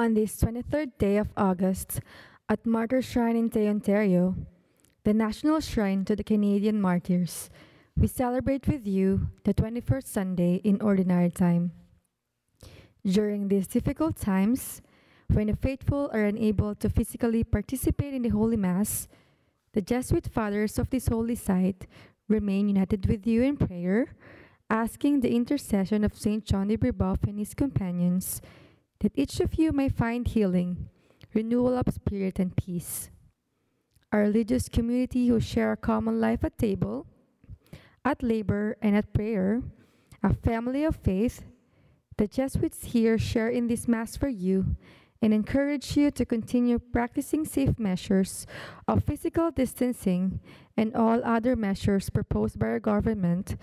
On this 23rd day of August, at Martyr Shrine in Tay, Ontario, the National Shrine to the Canadian Martyrs, we celebrate with you the 21st Sunday in Ordinary Time. During these difficult times, when the faithful are unable to physically participate in the Holy Mass, the Jesuit fathers of this holy site remain united with you in prayer, asking the intercession of St. John de Brebeuf and his companions that each of you may find healing, renewal of spirit, and peace. Our religious community who share a common life at table, at labor, and at prayer, a family of faith, the Jesuits here share in this Mass for you and encourage you to continue practicing safe measures of physical distancing and all other measures proposed by our government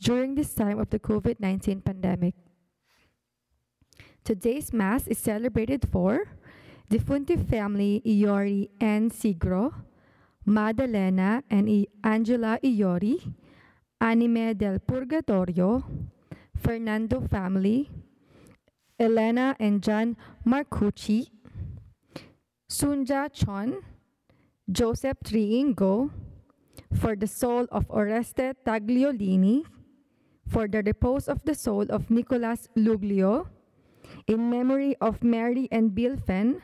during this time of the COVID 19 pandemic. Today's Mass is celebrated for the Funti family Iori and Sigro, Madalena and I Angela Iori, Anime del Purgatorio, Fernando family, Elena and John Marcucci, Sunja Chon, Joseph Triingo, for the soul of Oreste Tagliolini, for the repose of the soul of Nicolas Luglio, in memory of Mary and Bill Fenn,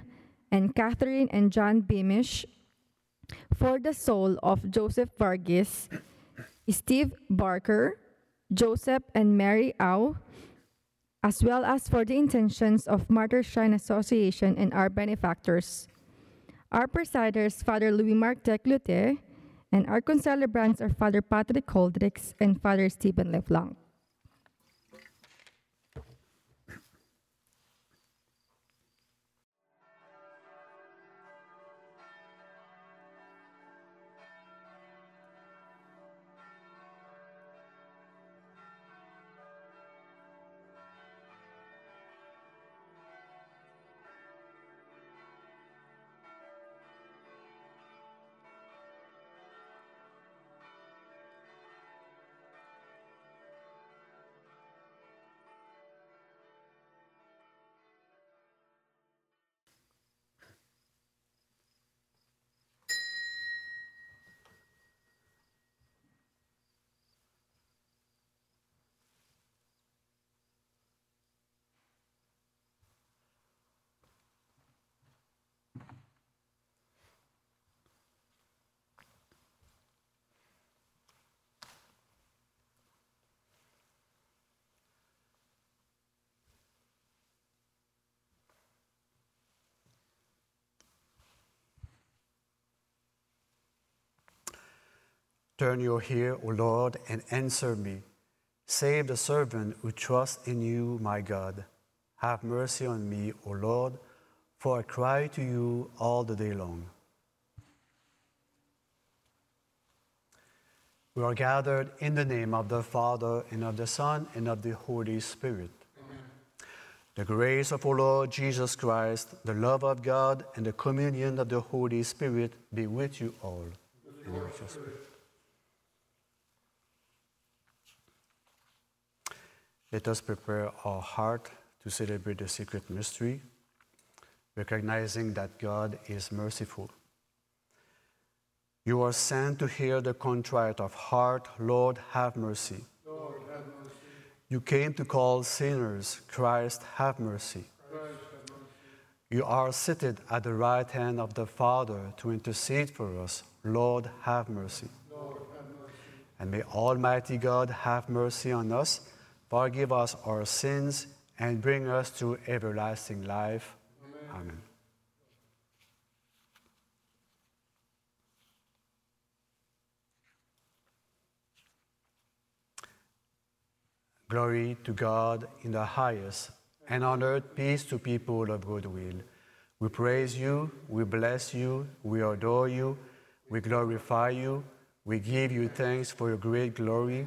and Catherine and John Beamish, for the soul of Joseph Vargas, Steve Barker, Joseph and Mary Au, as well as for the intentions of Martyr Shrine Association and our benefactors. Our presiders, Father Louis Marc Teclute, and our concelebrants are Father Patrick Holdricks and Father Stephen LeBlanc. Turn your ear, O Lord, and answer me. Save the servant who trusts in you, my God. Have mercy on me, O Lord, for I cry to you all the day long. We are gathered in the name of the Father, and of the Son, and of the Holy Spirit. Amen. The grace of our Lord Jesus Christ, the love of God, and the communion of the Holy Spirit be with you all. And with your spirit. Let us prepare our heart to celebrate the secret mystery, recognizing that God is merciful. You are sent to hear the contrite of heart, Lord, have mercy. Lord, have mercy. You came to call sinners, Christ, have mercy. Christ, have mercy. You are seated at the right hand of the Father to intercede for us, Lord, have mercy. Lord, have mercy. And may Almighty God have mercy on us forgive us our sins, and bring us to everlasting life. Amen. Amen. Glory to God in the highest, and on earth peace to people of good will. We praise you, we bless you, we adore you, we glorify you, we give you thanks for your great glory.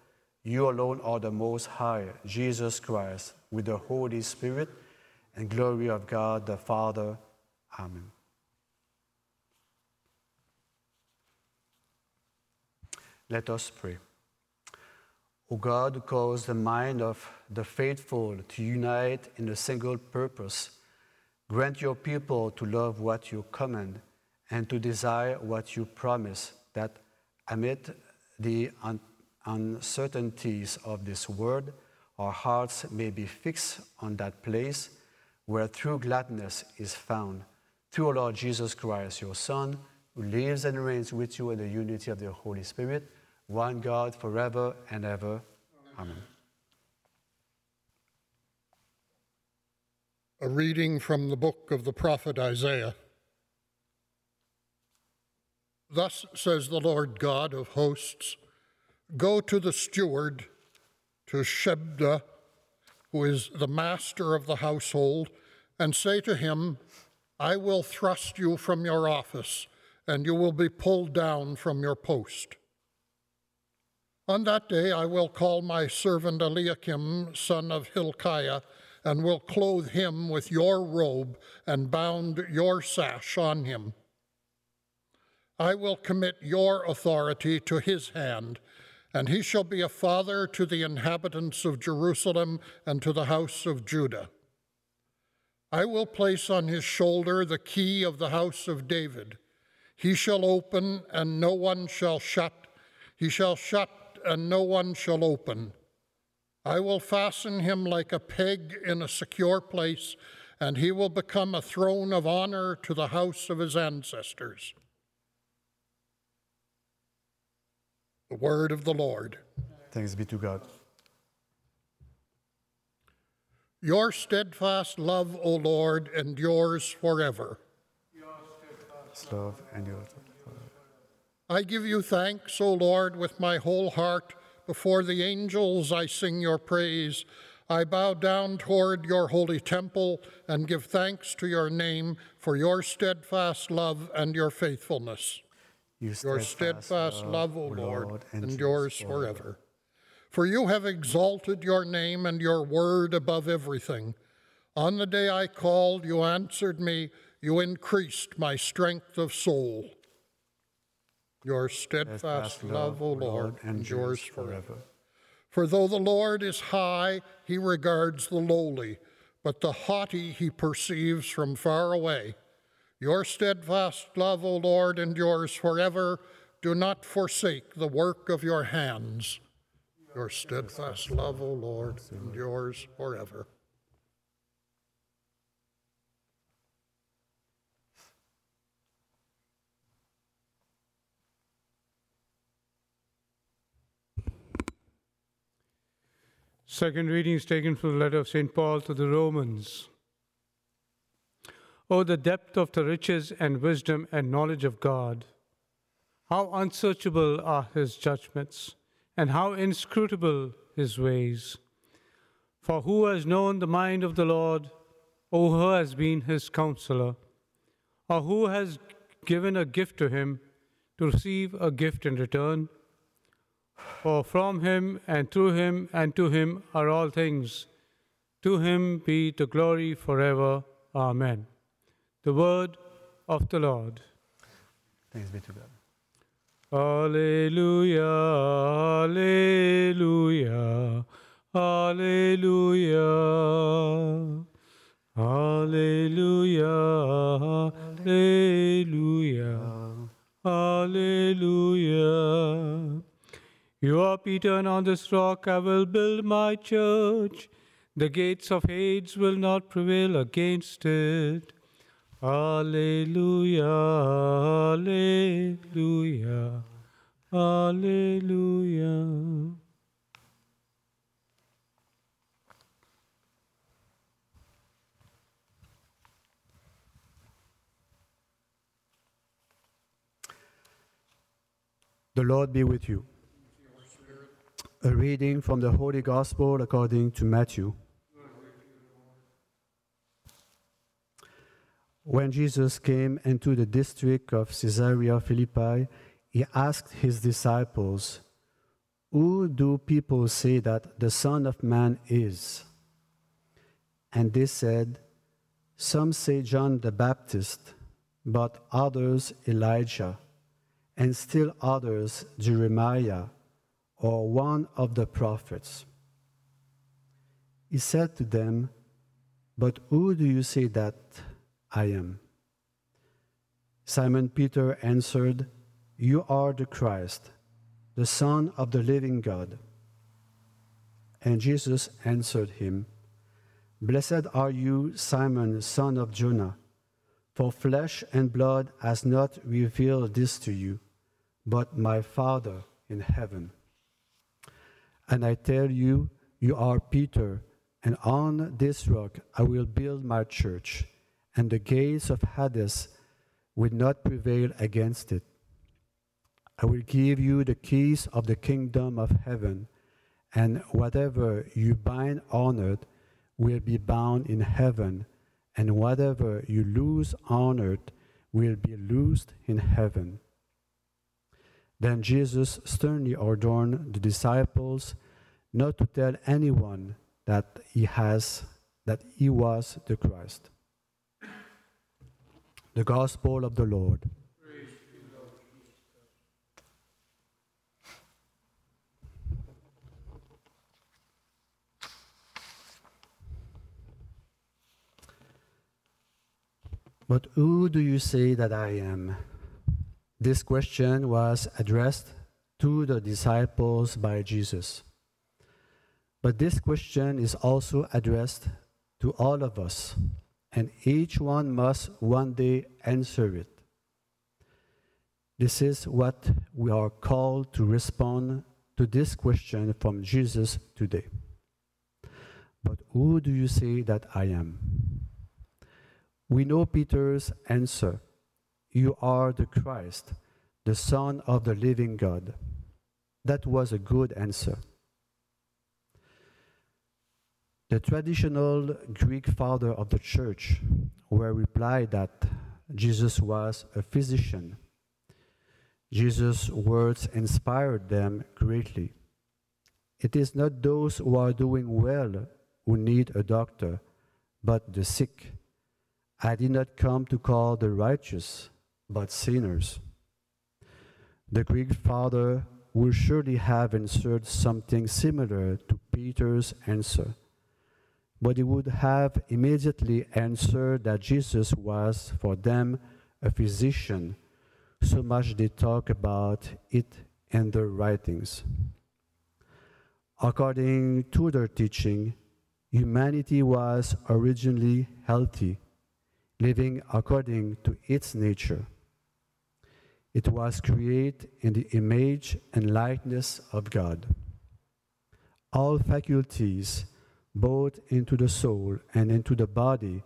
you alone are the Most High, Jesus Christ, with the Holy Spirit and glory of God the Father. Amen. Let us pray. O God, cause the mind of the faithful to unite in a single purpose, grant your people to love what you command and to desire what you promise, that amid the uncertainties of this world, our hearts may be fixed on that place where true gladness is found. Through our Lord Jesus Christ, your Son, who lives and reigns with you in the unity of the Holy Spirit, one God forever and ever. Amen. A reading from the book of the prophet Isaiah. Thus says the Lord God of hosts Go to the steward, to Shebna, who is the master of the household, and say to him, I will thrust you from your office, and you will be pulled down from your post. On that day I will call my servant Eliakim, son of Hilkiah, and will clothe him with your robe and bound your sash on him. I will commit your authority to his hand, and he shall be a father to the inhabitants of Jerusalem and to the house of Judah. I will place on his shoulder the key of the house of David. He shall open, and no one shall shut. He shall shut, and no one shall open. I will fasten him like a peg in a secure place, and he will become a throne of honor to the house of his ancestors. The word of the Lord. Thanks be to God. Your steadfast love, O Lord, endures forever. Love and your I give you thanks, O Lord, with my whole heart. Before the angels I sing your praise. I bow down toward your holy temple and give thanks to your name for your steadfast love and your faithfulness. Your steadfast love, O Lord, endures forever. For you have exalted your name and your word above everything. On the day I called, you answered me, you increased my strength of soul. Your steadfast love, O Lord, endures forever. For though the Lord is high, he regards the lowly, but the haughty he perceives from far away. Your steadfast love, O Lord, endures forever. Do not forsake the work of your hands. Your steadfast love, O Lord, endures forever. Second reading is taken from the letter of St. Paul to the Romans. Oh, the depth of the riches and wisdom and knowledge of God! How unsearchable are his judgments, and how inscrutable his ways! For who has known the mind of the Lord, or who has been his counselor, or who has given a gift to him to receive a gift in return? For from him and through him and to him are all things. To him be the glory forever. Amen. The word of the Lord. Thanks be to God. Alleluia, Alleluia, Alleluia. Alleluia, Alleluia, Alleluia. You are Peter, and on this rock I will build my church. The gates of Hades will not prevail against it. Alleluia, Alleluia, Alleluia. The Lord be with you. A reading from the Holy Gospel according to Matthew. When Jesus came into the district of Caesarea Philippi, he asked his disciples, Who do people say that the Son of Man is? And they said, Some say John the Baptist, but others Elijah, and still others Jeremiah, or one of the prophets. He said to them, But who do you say that I am? Simon Peter answered, You are the Christ, the Son of the living God. And Jesus answered him, Blessed are you, Simon, son of Jonah, for flesh and blood has not revealed this to you, but my Father in heaven. And I tell you, you are Peter and on this rock I will build my church, and the gates of Hades will not prevail against it. I will give you the keys of the kingdom of heaven, and whatever you bind on earth will be bound in heaven, and whatever you loose on earth will be loosed in heaven. Then Jesus sternly ordered the disciples not to tell anyone that he has that he was the Christ. The gospel of the Lord. But who do you say that I am? This question was addressed to the disciples by Jesus. But this question is also addressed to all of us, and each one must one day answer it. This is what we are called to respond to this question from Jesus today. But who do you say that I am? We know Peter's answer You are the Christ, the Son of the living God. That was a good answer. The traditional Greek father of the church were replied that Jesus was a physician. Jesus' words inspired them greatly. It is not those who are doing well who need a doctor, but the sick. I did not come to call the righteous, but sinners. The Greek father will surely have answered something similar to Peter's answer but he would have immediately answered that Jesus was for them a physician, so much they talk about it in their writings. According to their teaching, humanity was originally healthy, living according to its nature. It was created in the image and likeness of God. All faculties both into the soul and into the body,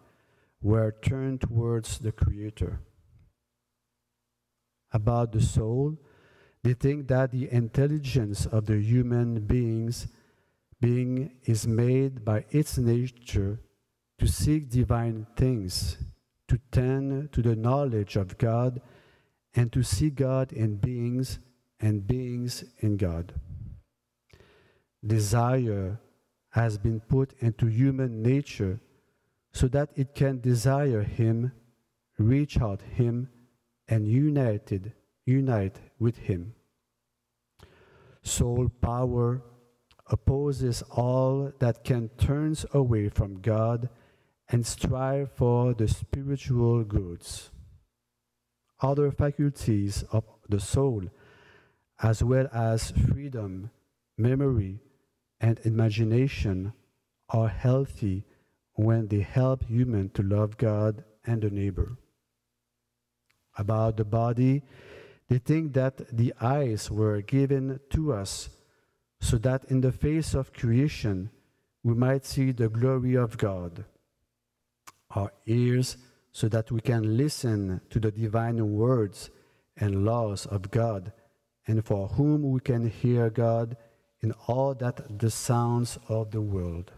were turned towards the Creator. About the soul, they think that the intelligence of the human beings being is made by its nature to seek divine things, to tend to the knowledge of God, and to see God in beings and beings in God. Desire has been put into human nature so that it can desire him, reach out him, and united, unite with him. Soul power opposes all that can turns away from God and strive for the spiritual goods. Other faculties of the soul, as well as freedom, memory, and imagination are healthy when they help human to love God and the neighbor. About the body, they think that the eyes were given to us so that in the face of creation we might see the glory of God. Our ears so that we can listen to the divine words and laws of God, and for whom we can hear God in all that the sounds of the world.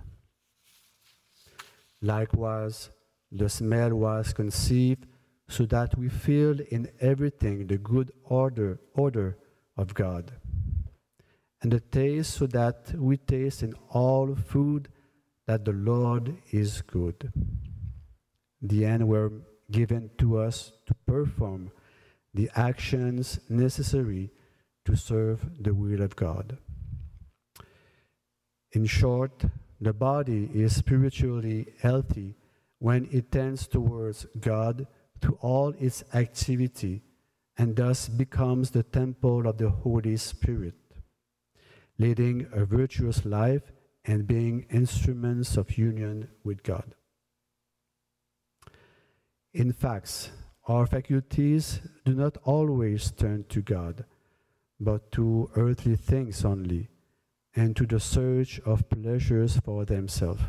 Likewise, the smell was conceived so that we feel in everything the good order, order of God. And the taste so that we taste in all food that the Lord is good. The end were given to us to perform the actions necessary to serve the will of God. In short, the body is spiritually healthy when it tends towards God through all its activity and thus becomes the temple of the Holy Spirit, leading a virtuous life and being instruments of union with God. In fact, our faculties do not always turn to God, but to earthly things only, and to the search of pleasures for themselves.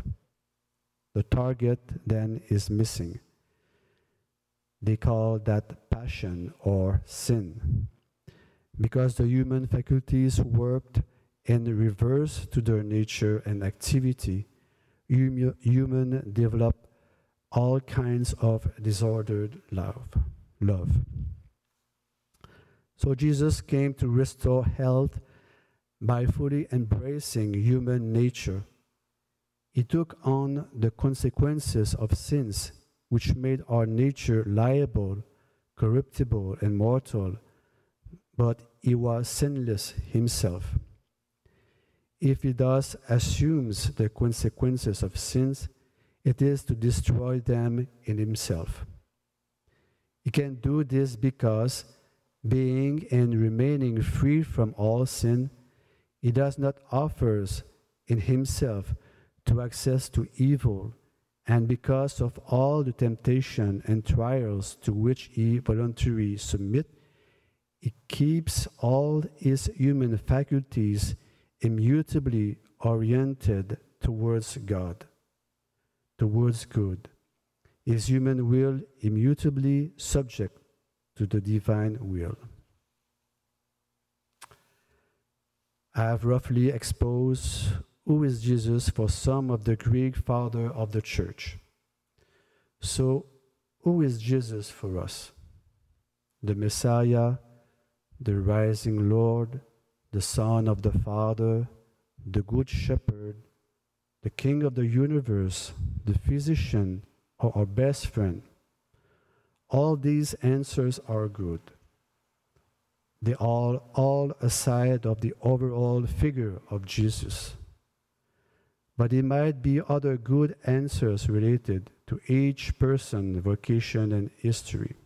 The target then is missing. They call that passion or sin. Because the human faculties worked in reverse to their nature and activity, human develop all kinds of disordered love. love. So Jesus came to restore health by fully embracing human nature he took on the consequences of sins which made our nature liable, corruptible, and mortal, but he was sinless himself. If he thus assumes the consequences of sins, it is to destroy them in himself. He can do this because, being and remaining free from all sin, he does not offer in himself to access to evil, and because of all the temptation and trials to which he voluntarily submit, he keeps all his human faculties immutably oriented towards God, towards good. His human will immutably subject to the divine will. Have roughly exposed who is Jesus for some of the Greek father of the church. So, who is Jesus for us? The Messiah, the rising Lord, the Son of the Father, the Good Shepherd, the King of the universe, the physician, or our best friend. All these answers are good. They are all aside of the overall figure of Jesus but it might be other good answers related to each person, vocation, and history.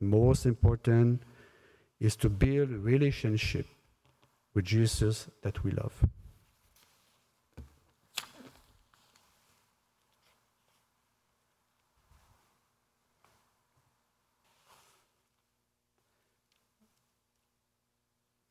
Most important is to build relationship with Jesus that we love.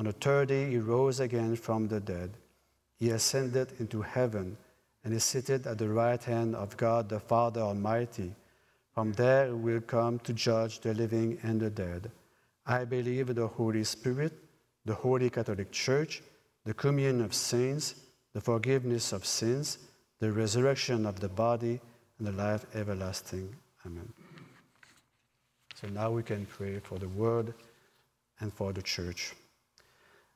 On the third day, he rose again from the dead. He ascended into heaven and is seated at the right hand of God the Father Almighty. From there he will come to judge the living and the dead. I believe in the Holy Spirit, the Holy Catholic Church, the communion of saints, the forgiveness of sins, the resurrection of the body, and the life everlasting. Amen. So now we can pray for the world and for the church.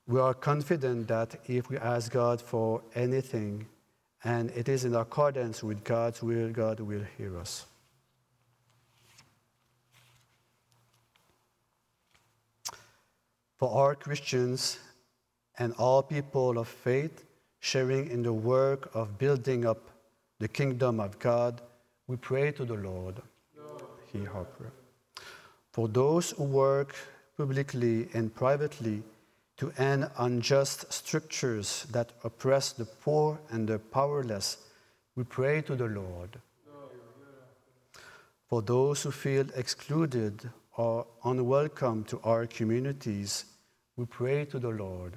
We are confident that if we ask God for anything and it is in accordance with God's will, God will hear us. for all Christians and all people of faith sharing in the work of building up the kingdom of God, we pray to the Lord. Hear our prayer. For those who work publicly and privately to end unjust structures that oppress the poor and the powerless, we pray to the Lord. For those who feel excluded or unwelcome to our communities, we pray to the Lord.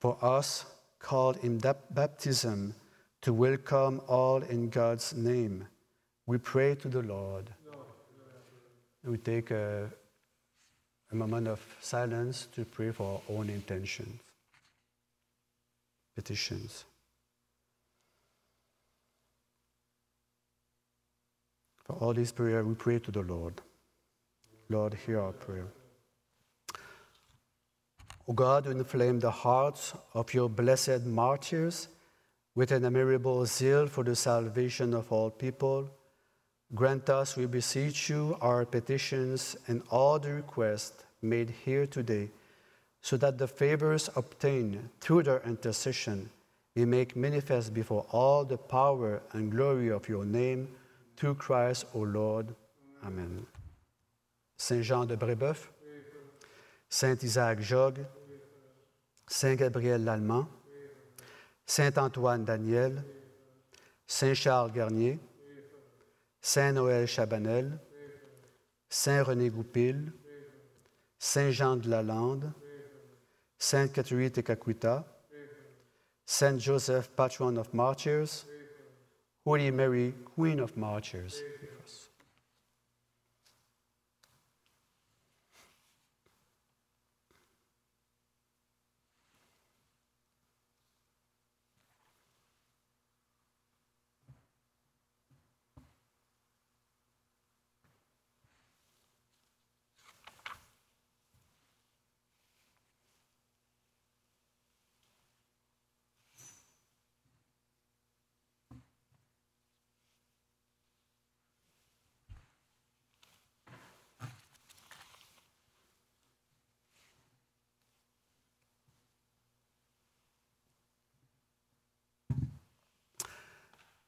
For us, called in baptism to welcome all in God's name, we pray to the Lord. We take a, a moment of silence to pray for our own intentions, petitions. For all this prayer, we pray to the Lord. Lord, hear our prayer. O God, inflame the hearts of your blessed martyrs with an admirable zeal for the salvation of all people, grant us, we beseech you, our petitions and all the requests made here today, so that the favors obtained through their intercession may make manifest before all the power and glory of your name through Christ, O Lord. Amen. Saint Jean de Brébeuf, Saint Isaac Jogues, Saint Gabriel Lallemand, Saint Antoine Daniel, Saint Charles Garnier, Saint Noël Chabanel, Saint René Goupil, Saint Jean de Lalande, Sainte Catherine Tekakwita, Saint Joseph, patron of martyrs, Holy Mary, Queen of martyrs.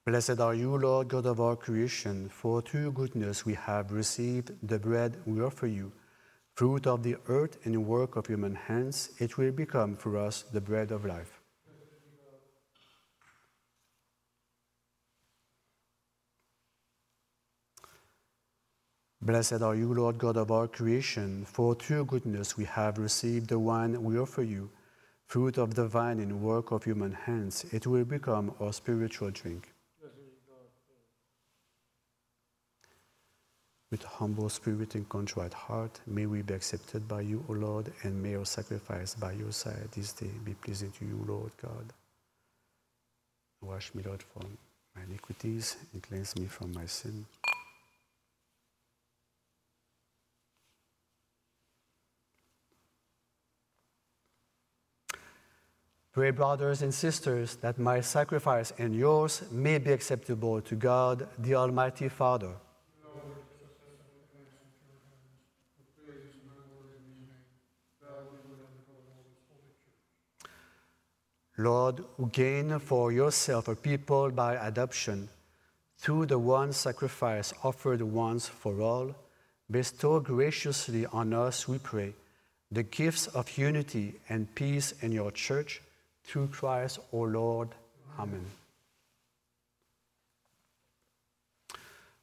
Blessed are you, Lord God of our creation, for through goodness we have received the bread we offer you. Fruit of the earth and work of human hands, it will become for us the bread of life. Blessed are you, Lord God of our creation, for through goodness we have received the wine we offer you. Fruit of the vine and work of human hands, it will become our spiritual drink. With humble spirit and contrite heart, may we be accepted by you, O Lord, and may our sacrifice by your side this day be pleasing to you, Lord God. Wash me, Lord, from my iniquities and cleanse me from my sin. Pray, brothers and sisters, that my sacrifice and yours may be acceptable to God, the Almighty Father. Lord, who gain for yourself a people by adoption, through the one sacrifice offered once for all, bestow graciously on us, we pray, the gifts of unity and peace in your church, through Christ our Lord. Amen.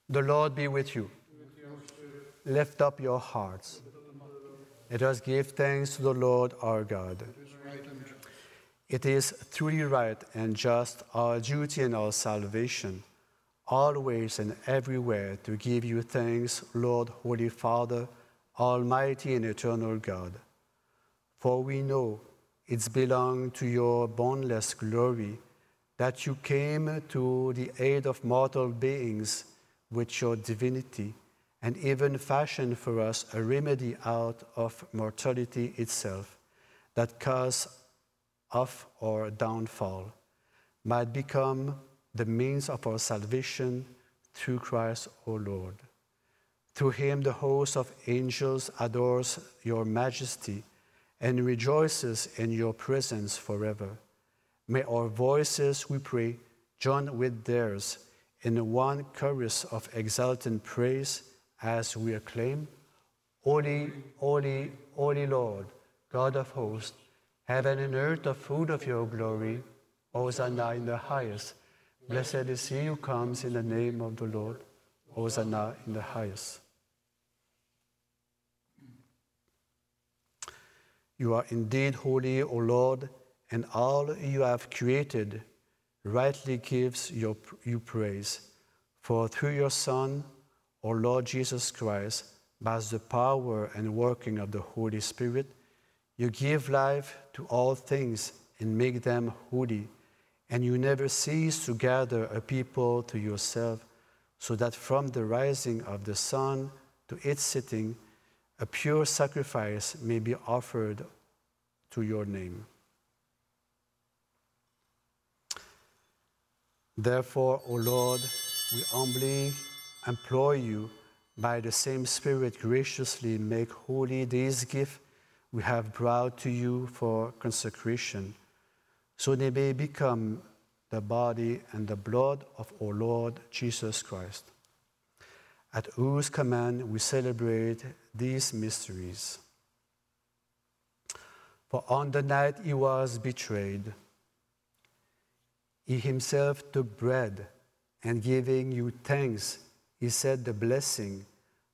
The Lord be with you. Lift up your hearts. Let us give thanks to the Lord our God. It is truly right and just, our duty and our salvation, always and everywhere to give you thanks, Lord, Holy Father, Almighty and eternal God. For we know it's belong to your boundless glory that you came to the aid of mortal beings with your divinity and even fashioned for us a remedy out of mortality itself that caused of our downfall might become the means of our salvation through Christ our Lord. Through him, the host of angels adores your majesty and rejoices in your presence forever. May our voices, we pray, join with theirs in one chorus of exultant praise as we acclaim, Holy, holy, holy Lord, God of hosts, Heaven and earth are full of your glory. Hosanna in the highest. Blessed is he who comes in the name of the Lord. Hosanna in the highest. You are indeed holy, O Lord, and all you have created rightly gives your, you praise. For through your Son, O Lord Jesus Christ, by the power and working of the Holy Spirit, you give life to all things and make them holy, and you never cease to gather a people to yourself, so that from the rising of the sun to its setting, a pure sacrifice may be offered to your name. Therefore, O Lord, we humbly implore you, by the same Spirit, graciously make holy these gifts we have brought to you for consecration, so they may become the body and the blood of our Lord Jesus Christ, at whose command we celebrate these mysteries. For on the night he was betrayed, he himself took bread and giving you thanks, he said the blessing,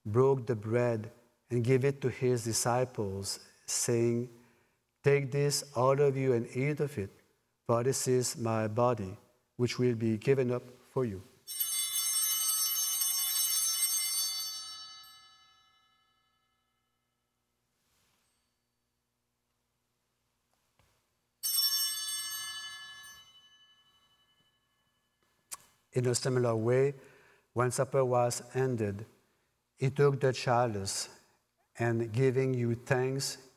broke the bread, and gave it to his disciples, saying, Take this, all of you, and eat of it, for this is my body, which will be given up for you. In a similar way, when supper was ended, he took the chalice, and giving you thanks,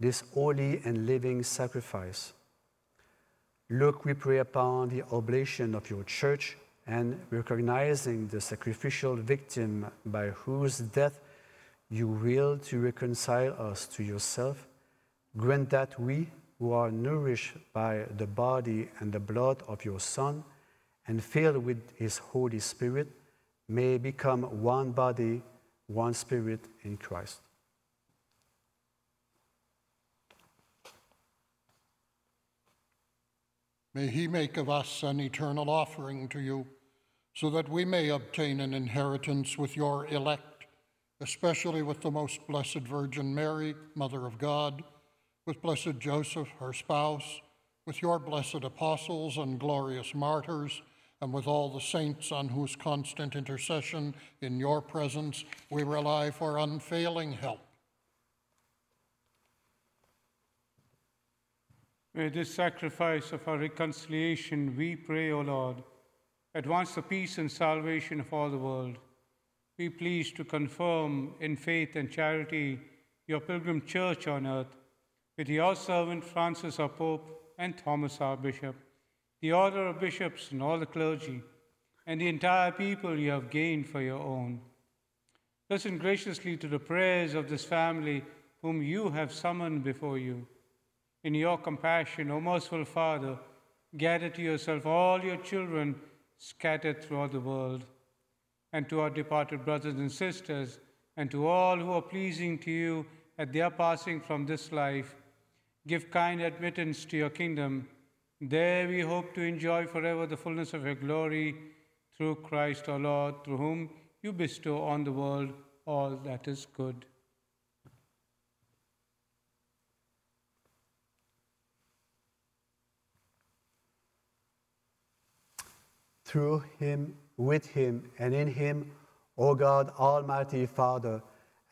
this holy and living sacrifice. Look, we pray upon the oblation of your church and recognizing the sacrificial victim by whose death you will to reconcile us to yourself, grant that we, who are nourished by the body and the blood of your Son and filled with his Holy Spirit, may become one body, one spirit in Christ. May he make of us an eternal offering to you, so that we may obtain an inheritance with your elect, especially with the most blessed Virgin Mary, Mother of God, with blessed Joseph, her spouse, with your blessed apostles and glorious martyrs, and with all the saints on whose constant intercession in your presence we rely for unfailing help. May this sacrifice of our reconciliation, we pray, O Lord, advance the peace and salvation of all the world. Be pleased to confirm in faith and charity your pilgrim church on earth, with your servant Francis our Pope and Thomas our Bishop, the order of bishops and all the clergy, and the entire people you have gained for your own. Listen graciously to the prayers of this family whom you have summoned before you. In your compassion, O merciful Father, gather to yourself all your children scattered throughout the world, and to our departed brothers and sisters, and to all who are pleasing to you at their passing from this life, give kind admittance to your kingdom. There we hope to enjoy forever the fullness of your glory through Christ our Lord, through whom you bestow on the world all that is good. Through him, with him, and in him, O God, Almighty Father,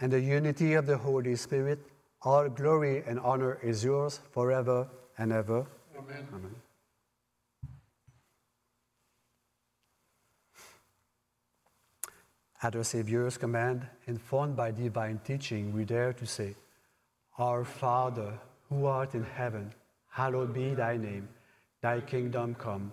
and the unity of the Holy Spirit, all glory and honor is yours forever and ever. Amen. Amen. At our Savior's command, informed by divine teaching, we dare to say, Our Father, who art in heaven, hallowed be thy name. Thy kingdom come,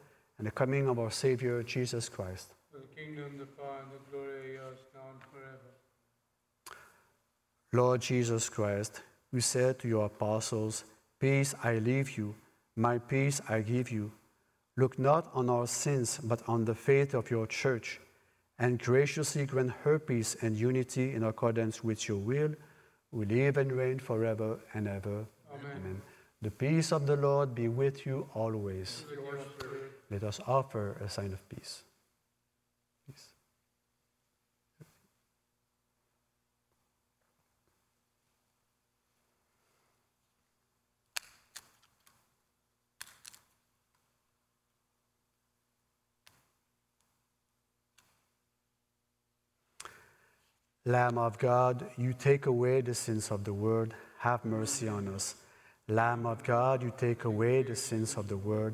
and the coming of our Savior Jesus Christ. The kingdom, the power, and the glory are yours now and forever. Lord Jesus Christ, who said to your apostles, Peace I leave you, my peace I give you. Look not on our sins, but on the faith of your church, and graciously grant her peace and unity in accordance with your will, who live and reign forever and ever. Amen. The peace of the Lord be with you always. With. Let us offer a sign of peace. Peace. Lamb of God, you take away the sins of the world, have mercy on us. Lamb of God, you take away the sins of the world,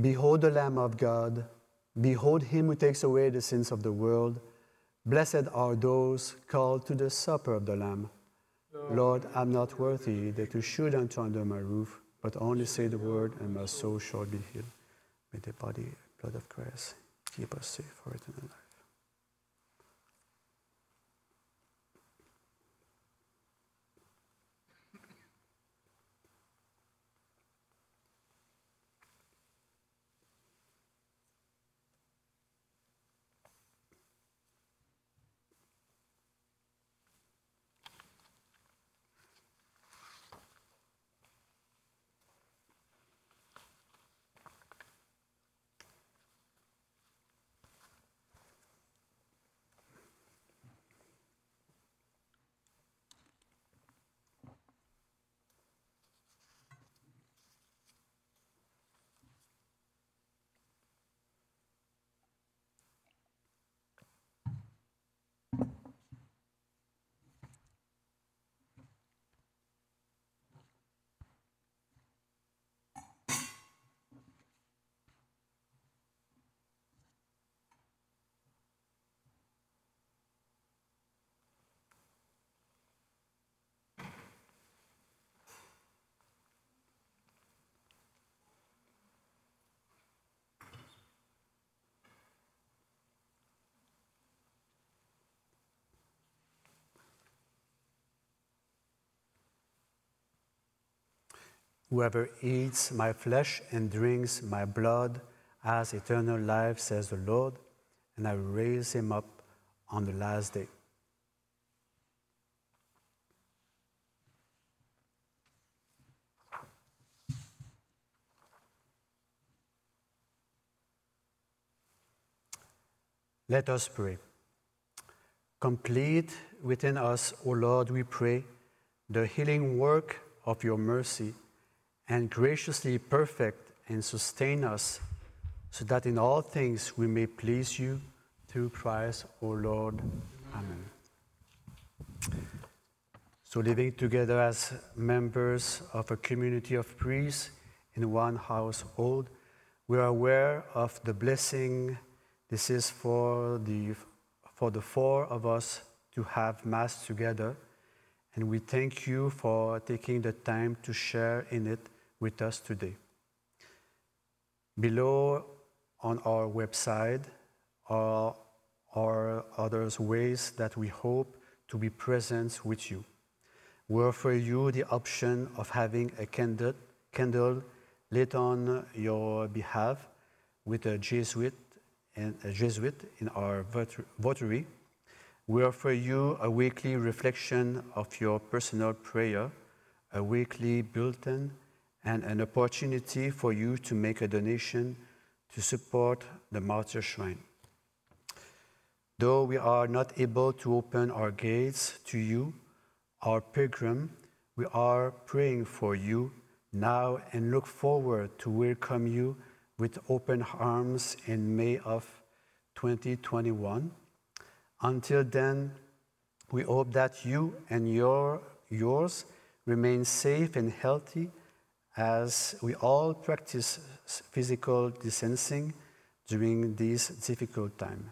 Behold the Lamb of God. Behold him who takes away the sins of the world. Blessed are those called to the supper of the Lamb. Lord, I'm not worthy that you should enter under my roof, but only say the word, and my soul shall be healed. May the body blood of Christ keep us safe for eternal life. Whoever eats my flesh and drinks my blood has eternal life, says the Lord, and I will raise him up on the last day. Let us pray. Complete within us, O Lord, we pray, the healing work of your mercy, and graciously perfect and sustain us, so that in all things we may please you through Christ, O Lord. Amen. So, living together as members of a community of priests in one household, we are aware of the blessing this is for the, for the four of us to have Mass together. And we thank you for taking the time to share in it with us today. Below on our website are, are other ways that we hope to be present with you. We offer you the option of having a candle, candle lit on your behalf with a Jesuit and a Jesuit in our votary. We offer you a weekly reflection of your personal prayer, a weekly bulletin, and an opportunity for you to make a donation to support the Martyr Shrine. Though we are not able to open our gates to you, our pilgrim, we are praying for you now and look forward to welcome you with open arms in May of 2021. Until then, we hope that you and your, yours remain safe and healthy as we all practice physical distancing during this difficult time.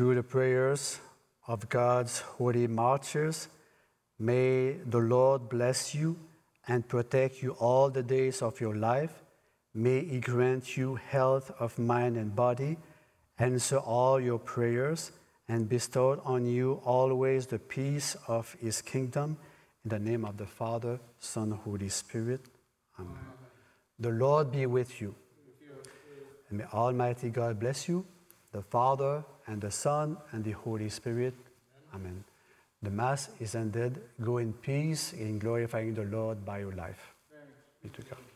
Through the prayers of God's holy martyrs, may the Lord bless you and protect you all the days of your life. May He grant you health of mind and body, answer all your prayers, and bestow on you always the peace of His kingdom. In the name of the Father, Son, Holy Spirit. Amen. The Lord be with you. And may Almighty God bless you, the Father, and the Son, and the Holy Spirit. Amen. The Mass is ended. Go in peace in glorifying the Lord by your life. Be to God.